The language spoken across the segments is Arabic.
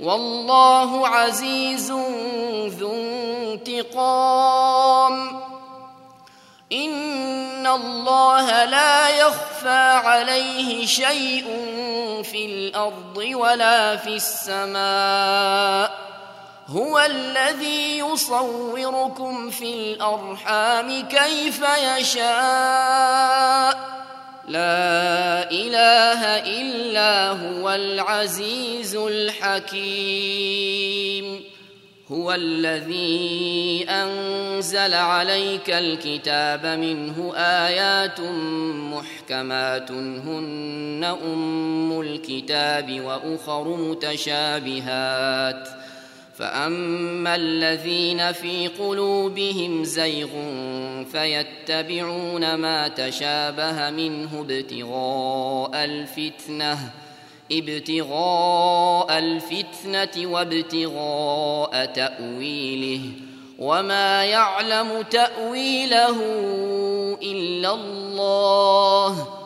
والله عزيز ذو انتقام. إن الله لا يخفى عليه شيء في الأرض ولا في السماء. هو الذي يصوركم في الأرحام كيف يشاء. لا إله إلا هو العزيز الحكيم. هو الذي أنزل عليك الكتاب منه آيات محكمات هن أم الكتاب وأخر متشابهات. فاما الذين في قلوبهم زيغ فيتبعون ما تشابه منه ابتغاء الفتنه ابتغاء الفتنه وابتغاء تاويله وما يعلم تاويله الا الله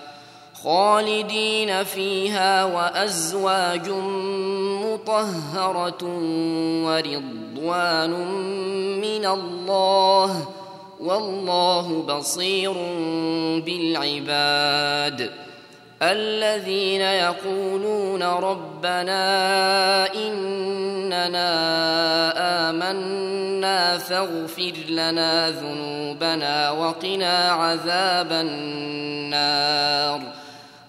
خالدين فيها وأزواج مطهرة ورضوان من الله والله بصير بالعباد. الذين يقولون ربنا إننا آمنا فاغفر لنا ذنوبنا وقنا عذاب النار.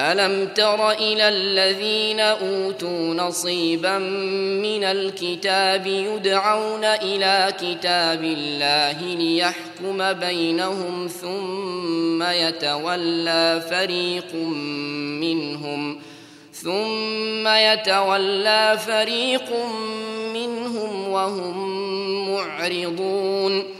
ألم تر إلى الذين أوتوا نصيبا من الكتاب يدعون إلى كتاب الله ليحكم بينهم ثم يتولى فريق منهم ثم يتولى فريق منهم وهم معرضون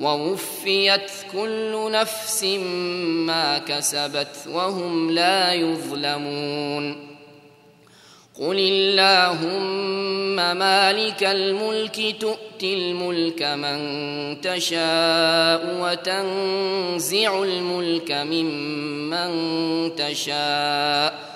ووفيت كل نفس ما كسبت وهم لا يظلمون. قل اللهم مالك الملك تؤتي الملك من تشاء وتنزع الملك ممن تشاء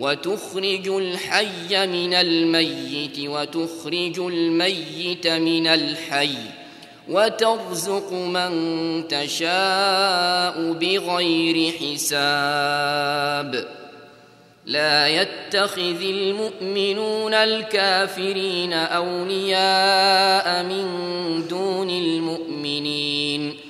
وتخرج الحي من الميت وتخرج الميت من الحي وترزق من تشاء بغير حساب. لا يتخذ المؤمنون الكافرين أولياء من دون المؤمنين.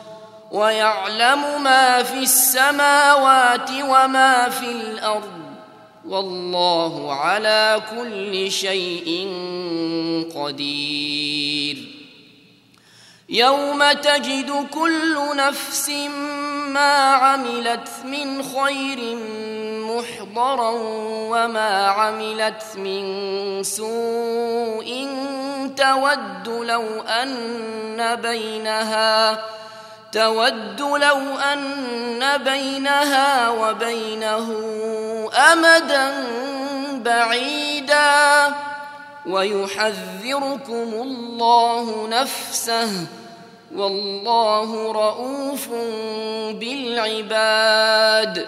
ويعلم ما في السماوات وما في الأرض والله على كل شيء قدير. يوم تجد كل نفس ما عملت من خير محضرا وما عملت من سوء تود لو أن بينها تود لو أن بينها وبينه أمدا بعيدا ويحذركم الله نفسه والله رؤوف بالعباد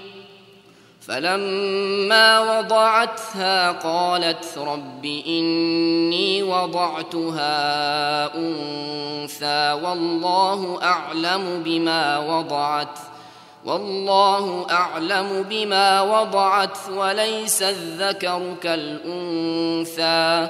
فلما وضعتها قالت رب إني وضعتها أنثى والله أعلم بما وضعت والله أعلم بما وضعت وليس الذكر كالأنثى.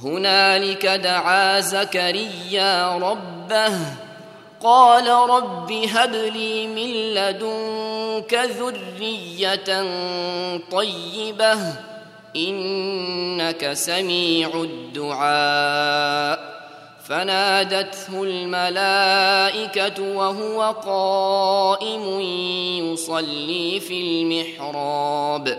هنالك دعا زكريا ربه قال رب هب لي من لدنك ذرية طيبة إنك سميع الدعاء. فنادته الملائكة وهو قائم يصلي في المحراب.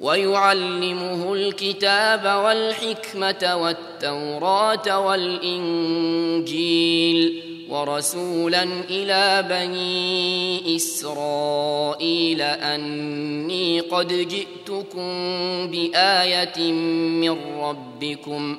ويعلمه الكتاب والحكمة والتوراة والإنجيل ورسولا إلى بني إسرائيل أني قد جئتكم بآية من ربكم ۖ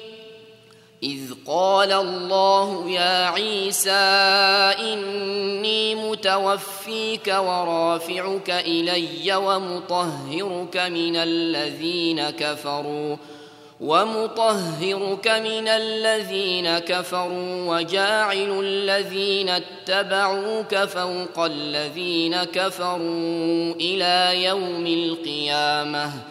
إذ قال الله يا عيسى إني متوفيك ورافعك إلي ومطهرك من الذين كفروا ومطهرك من الذين كفروا وجاعل الذين اتبعوك فوق الذين كفروا إلى يوم القيامة.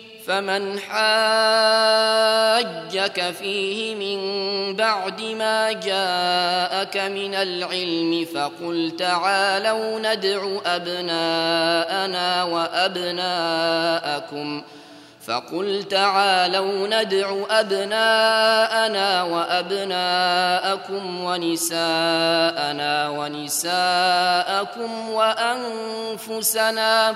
فمن حاجك فيه من بعد ما جاءك من العلم فقل تعالوا ندع أبناءنا وأبناءكم فقل تعالوا ندع أبناءنا وأبناءكم ونساءنا ونساءكم وأنفسنا وأنفسنا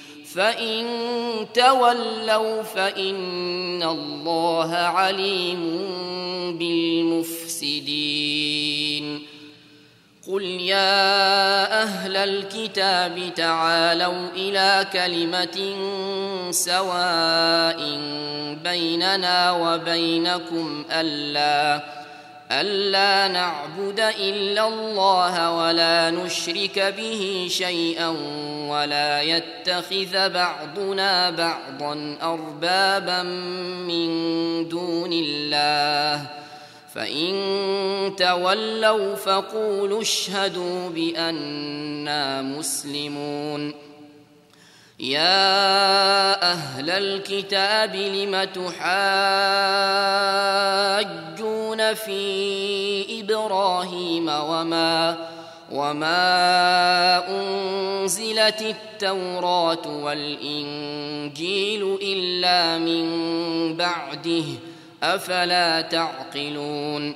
فإن تولوا فإن الله عليم بالمفسدين. قل يا أهل الكتاب تعالوا إلى كلمة سواء بيننا وبينكم ألا ألا نعبد إلا الله ولا نشرك به شيئا ولا يتخذ بعضنا بعضا أربابا من دون الله. فإن تولوا فقولوا اشهدوا بأننا مسلمون. يا أهل الكتاب لم تحاجون في إبراهيم وما وما أنزلت التوراة والإنجيل إلا من بعده أفلا تعقلون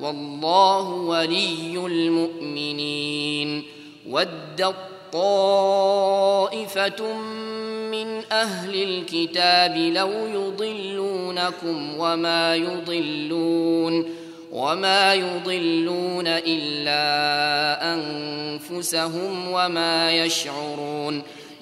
والله ولي المؤمنين ودت طائفة من أهل الكتاب لو يضلونكم وما يضلون وما يضلون إلا أنفسهم وما يشعرون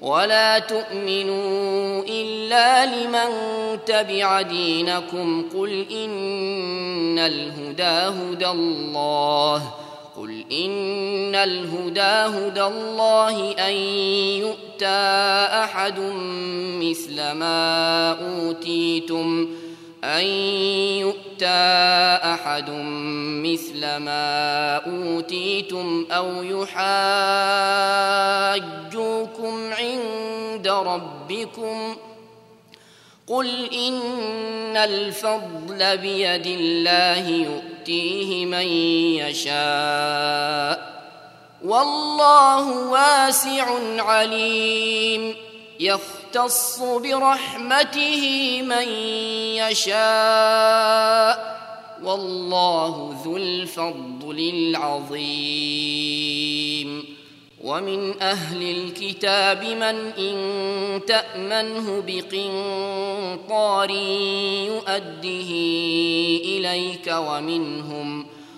ولا تؤمنوا إلا لمن تبع دينكم. قل إن الهدى هدى الله. قل إن الهدى هدى الله أن يؤتى أحد مثل ما أوتيتم. أن يؤتى أحد مثل ما أوتيتم أو يحاجوكم عند ربكم قل إن الفضل بيد الله يؤتيه من يشاء والله واسع عليم يختص برحمته من يشاء والله ذو الفضل العظيم. ومن أهل الكتاب من إن تأمنه بقنطار يؤده إليك ومنهم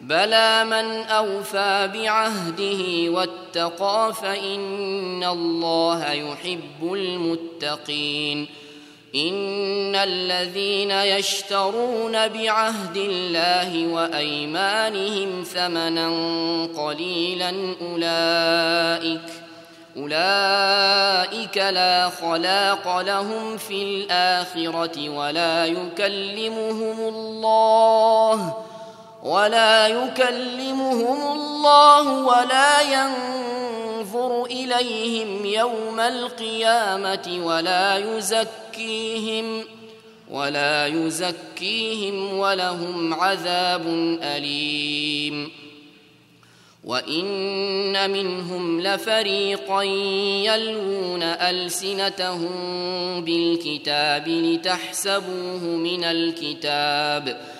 بلى من أوفى بعهده واتقى فإن الله يحب المتقين. إن الذين يشترون بعهد الله وأيمانهم ثمنا قليلا أولئك أولئك لا خلاق لهم في الآخرة ولا يكلمهم الله. ولا يكلمهم الله ولا ينظر إليهم يوم القيامة ولا يزكيهم ولا يزكيهم ولهم عذاب أليم. وإن منهم لفريقا يلوون ألسنتهم بالكتاب لتحسبوه من الكتاب ۖ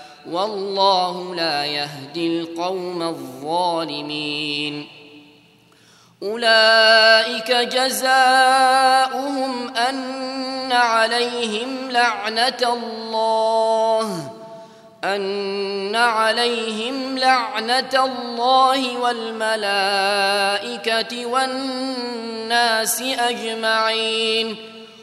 والله لا يهدي القوم الظالمين. أولئك جزاؤهم أن عليهم لعنة الله أن عليهم لعنة الله والملائكة والناس أجمعين.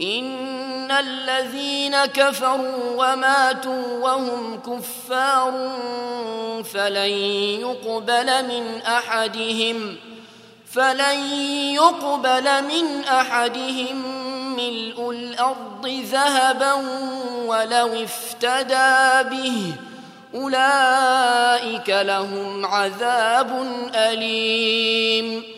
إن الذين كفروا وماتوا وهم كفار فلن يقبل من أحدهم فلن يقبل من أحدهم ملء الأرض ذهبا ولو افتدى به. أولئك لهم عذاب أليم.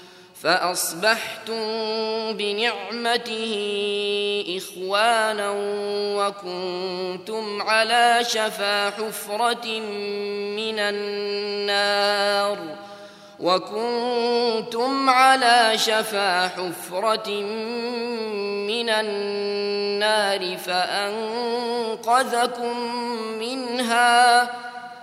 فأصبحتم بنعمته إخوانا وكنتم على شفا حفرة من النار وكنتم على شفا حفرة من النار فأنقذكم منها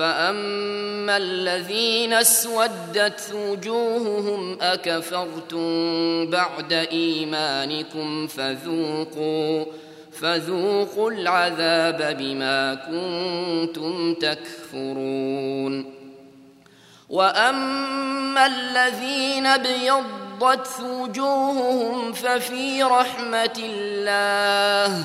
فاما الذين اسودت وجوههم اكفرتم بعد ايمانكم فذوقوا فذوقوا العذاب بما كنتم تكفرون. واما الذين ابيضت وجوههم ففي رحمه الله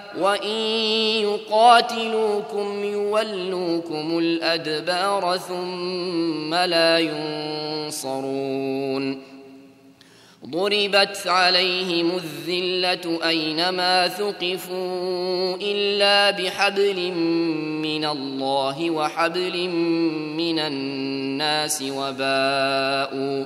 وإن يقاتلوكم يولوكم الأدبار ثم لا ينصرون ضربت عليهم الذلة أينما ثقفوا إلا بحبل من الله وحبل من الناس وباءوا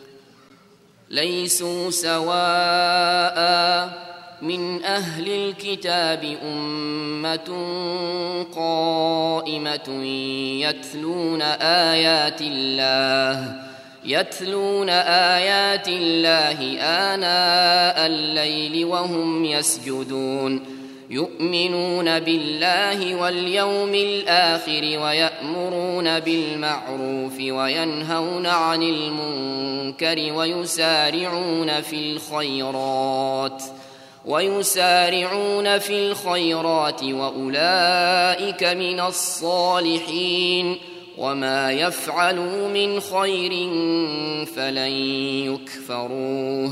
ليسوا سواء من أهل الكتاب أمة قائمة يتلون آيات الله يتلون آيات الله آناء الليل وهم يسجدون. يؤمنون بالله واليوم الآخر ويأمرون بالمعروف وينهون عن المنكر ويسارعون في الخيرات ۖ ويسارعون في الخيرات وأولئك من الصالحين وما يفعلوا من خير فلن يكفروه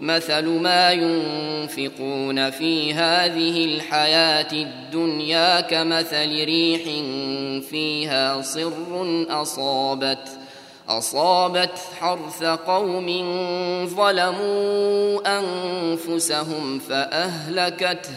مثل ما ينفقون في هذه الحياة الدنيا كمثل ريح فيها صر أصابت أصابت حرث قوم ظلموا أنفسهم فأهلكته.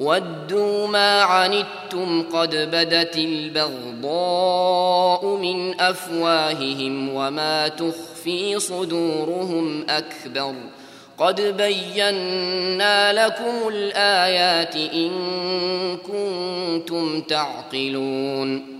ودوا ما عنتم قد بدت البغضاء من أفواههم وما تخفي صدورهم أكبر. قد بينا لكم الآيات إن كنتم تعقلون.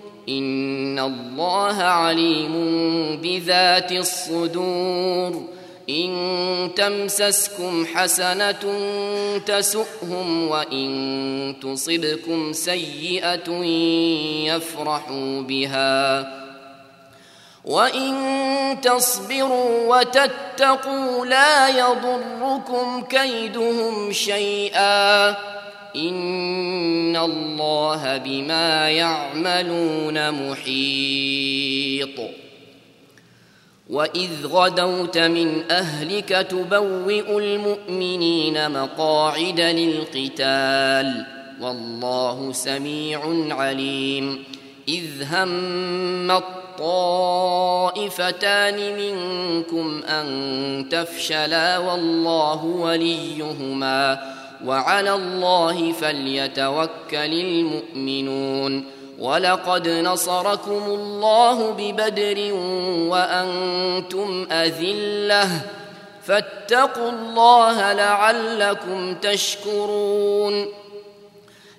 ان الله عليم بذات الصدور ان تمسسكم حسنه تسؤهم وان تصبكم سيئه يفرحوا بها وان تصبروا وتتقوا لا يضركم كيدهم شيئا ان الله بما يعملون محيط. واذ غدوت من اهلك تبوئ المؤمنين مقاعد للقتال والله سميع عليم. اذ هم الطائفتان منكم ان تفشلا والله وليهما وعلى الله فليتوكل المؤمنون. ولقد نصركم الله ببدر وأنتم أذلة. فاتقوا الله لعلكم تشكرون.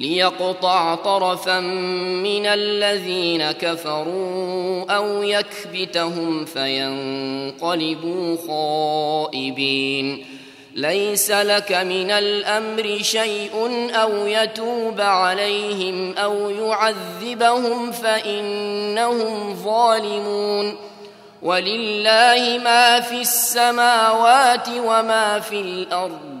ليقطع طرفا من الذين كفروا أو يكبتهم فينقلبوا خائبين. ليس لك من الأمر شيء أو يتوب عليهم أو يعذبهم فإنهم ظالمون. ولله ما في السماوات وما في الأرض.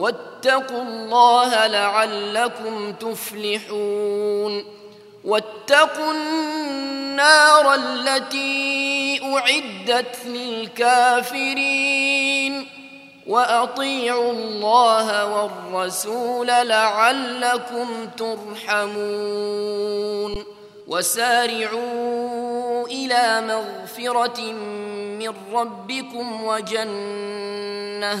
واتقوا الله لعلكم تفلحون واتقوا النار التي أعدت للكافرين وأطيعوا الله والرسول لعلكم ترحمون وسارعوا إلى مغفرة من ربكم وجنة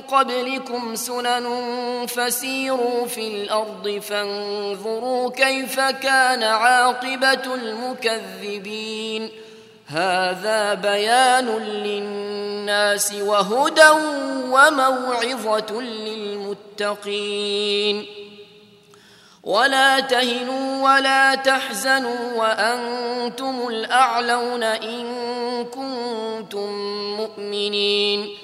قبلكم سنن فسيروا في الأرض فانظروا كيف كان عاقبة المكذبين. هذا بيان للناس وهدى وموعظة للمتقين. ولا تهنوا ولا تحزنوا وأنتم الأعلون إن كنتم مؤمنين.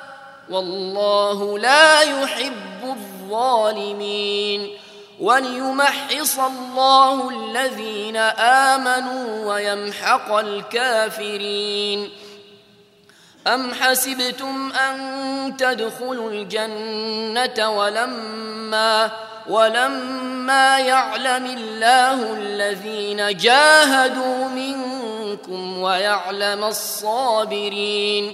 والله لا يحب الظالمين. وليمحص الله الذين آمنوا ويمحق الكافرين. أم حسبتم أن تدخلوا الجنة ولما ولما يعلم الله الذين جاهدوا منكم ويعلم الصابرين؟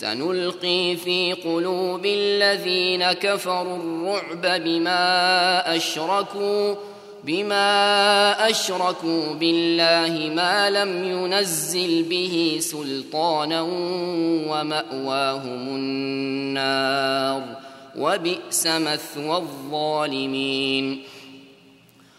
سنلقي في قلوب الذين كفروا الرعب بما أشركوا بما أشركوا بالله ما لم ينزل به سلطانا ومأواهم النار. وبئس مثوى الظالمين.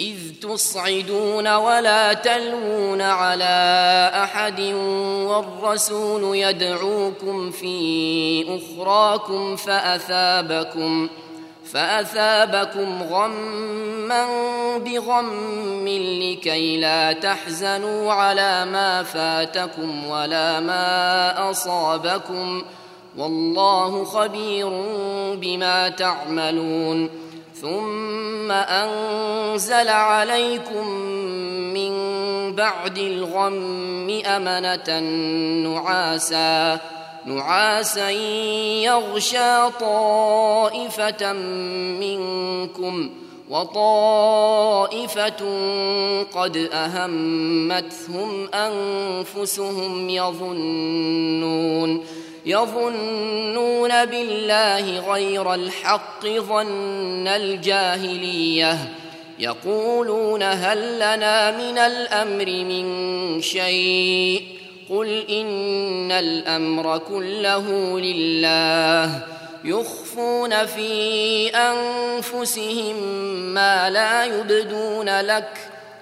إذ تصعدون ولا تلوون على أحد والرسول يدعوكم في أخراكم فأثابكم فأثابكم غما بغم لكي لا تحزنوا على ما فاتكم ولا ما أصابكم والله خبير بما تعملون ثم أنزل عليكم من بعد الغم أمنة نعاسا نعاسا يغشى طائفة منكم وطائفة قد أهمتهم أنفسهم يظنون يظنون بالله غير الحق ظن الجاهلية. يقولون هل لنا من الأمر من شيء؟ قل إن الأمر كله لله. يخفون في أنفسهم ما لا يبدون لك.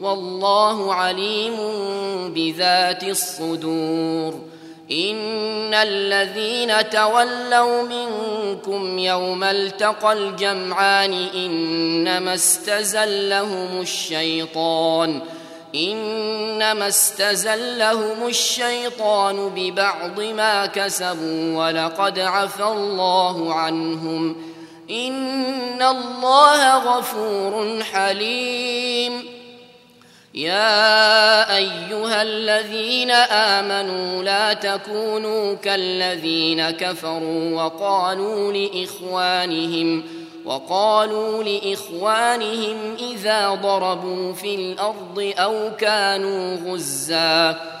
والله عليم بذات الصدور. إن الذين تولوا منكم يوم التقى الجمعان إنما استزلهم الشيطان. إنما استزلهم الشيطان ببعض ما كسبوا ولقد عفى الله عنهم. إن الله غفور حليم. يا أيها الذين آمنوا لا تكونوا كالذين كفروا وقالوا لإخوانهم وقالوا لإخوانهم إذا ضربوا في الأرض أو كانوا غزاً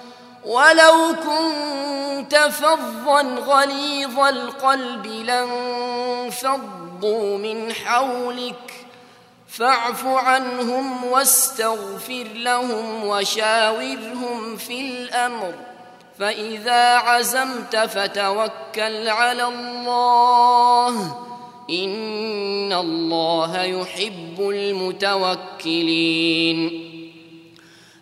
ولو كنت فظا غليظ القلب لانفضوا من حولك فاعف عنهم واستغفر لهم وشاورهم في الأمر. فإذا عزمت فتوكل على الله. إن الله يحب المتوكلين.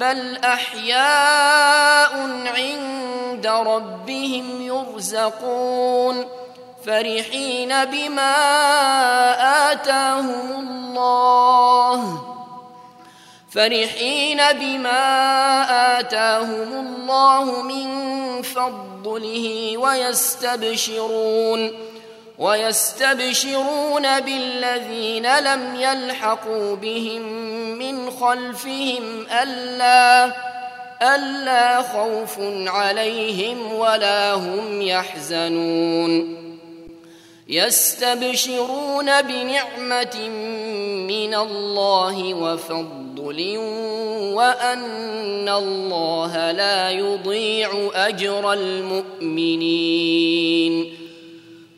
بل احياء عند ربهم يرزقون فرحين بما آتاهم الله فرحين بما آتاهم الله من فضله ويستبشرون ويستبشرون بالذين لم يلحقوا بهم من خلفهم ألا ألا خوف عليهم ولا هم يحزنون. يستبشرون بنعمة من الله وفضل وأن الله لا يضيع أجر المؤمنين.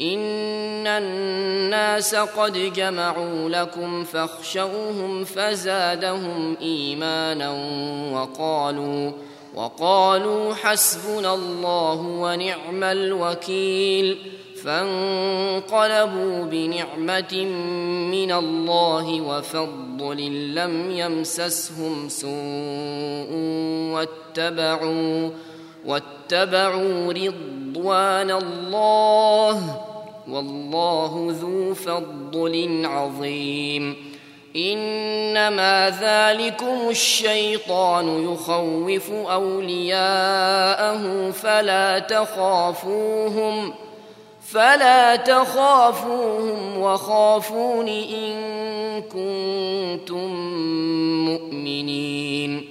إن الناس قد جمعوا لكم فاخشوهم فزادهم إيمانا وقالوا وقالوا حسبنا الله ونعم الوكيل فانقلبوا بنعمة من الله وفضل لم يمسسهم سوء واتبعوا واتبعوا رضوان الله والله ذو فضل عظيم. إنما ذلكم الشيطان يخوف أولياءه فلا تخافوهم فلا تخافوهم وخافون إن كنتم مؤمنين.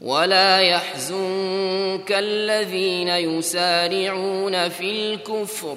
ولا يحزنك الذين يسارعون في الكفر.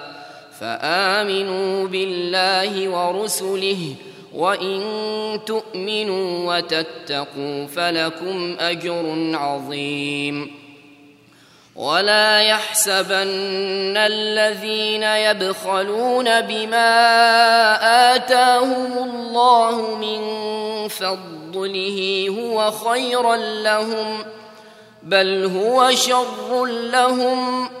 فآمنوا بالله ورسله وإن تؤمنوا وتتقوا فلكم أجر عظيم. ولا يحسبن الذين يبخلون بما آتاهم الله من فضله هو خيرا لهم بل هو شر لهم.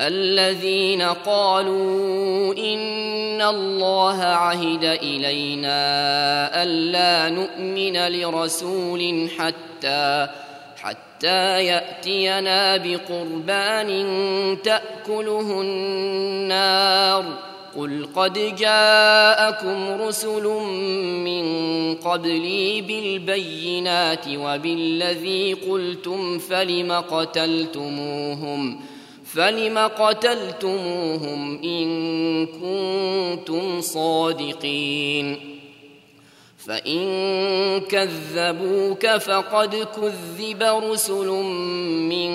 الذين قالوا إن إن الله عهد إلينا ألا نؤمن لرسول حتى حتى يأتينا بقربان تأكله النار. قل قد جاءكم رسل من قبلي بالبينات وبالذي قلتم فلم قتلتموهم ۖ؟ فلم قتلتموهم إن كنتم صادقين؟ فإن كذبوك فقد كذب رسل من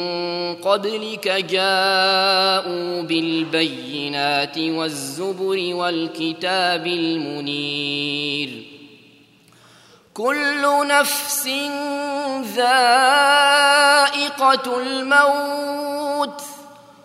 قبلك جاءوا بالبينات والزبر والكتاب المنير. كل نفس ذائقة الموت.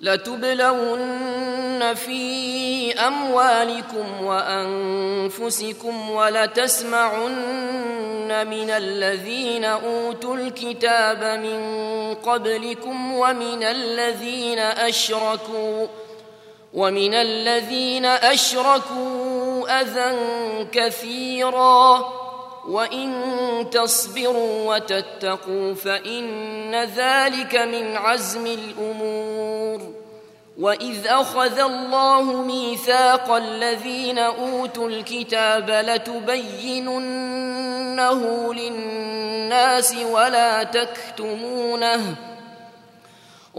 لتبلون في أموالكم وأنفسكم ولتسمعن من الذين أوتوا الكتاب من قبلكم ومن الذين أشركوا ومن الذين أشركوا أذى كثيرا وان تصبروا وتتقوا فان ذلك من عزم الأمور واذ اخذ الله ميثاق الذين اوتوا الكتاب لتبيننه للناس ولا تكتمونه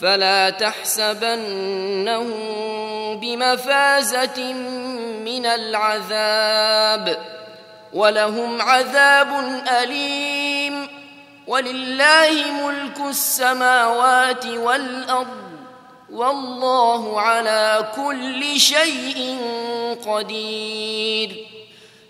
فلا تحسبنهم بمفازة من العذاب ولهم عذاب أليم ولله ملك السماوات والأرض والله على كل شيء قدير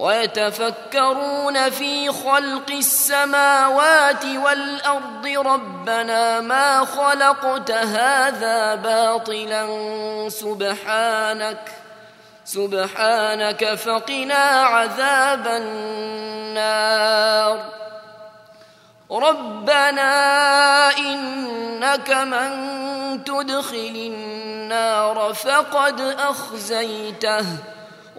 ويتفكرون في خلق السماوات والأرض. ربنا ما خلقت هذا باطلا. سبحانك سبحانك فقنا عذاب النار. ربنا إنك من تدخل النار فقد أخزيته.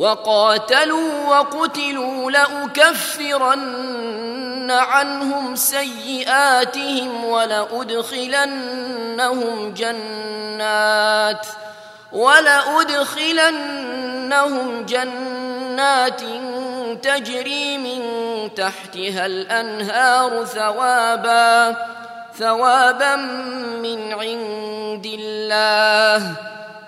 وقاتلوا وقتلوا لأكفرن عنهم سيئاتهم ولأدخلنهم جنات ولأدخلنهم جنات تجري من تحتها الأنهار ثوابا ثوابا من عند الله.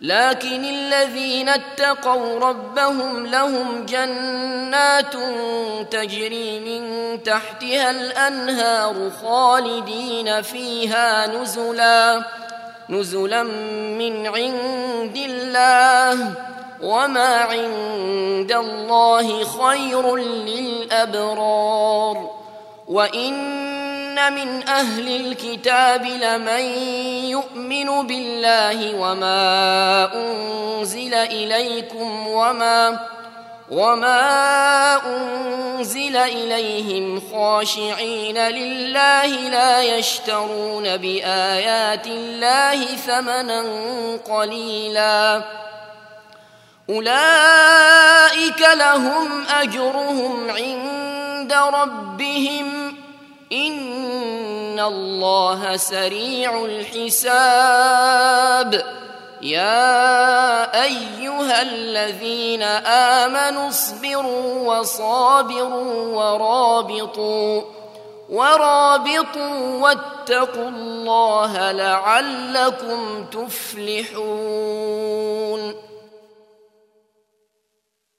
لكن الذين اتقوا ربهم لهم جنات تجري من تحتها الأنهار خالدين فيها نزلا نزلا من عند الله. وما عند الله خير للأبرار. وإن من أهل الكتاب لمن يؤمن بالله وما أنزل إليكم وما وما أنزل إليهم خاشعين لله لا يشترون بآيات الله ثمنا قليلاً. أولئك لهم أجرهم عند ربهم. إن الله سريع الحساب يا أيها الذين آمنوا اصبروا وصابروا ورابطوا ورابطوا واتقوا الله لعلكم تفلحون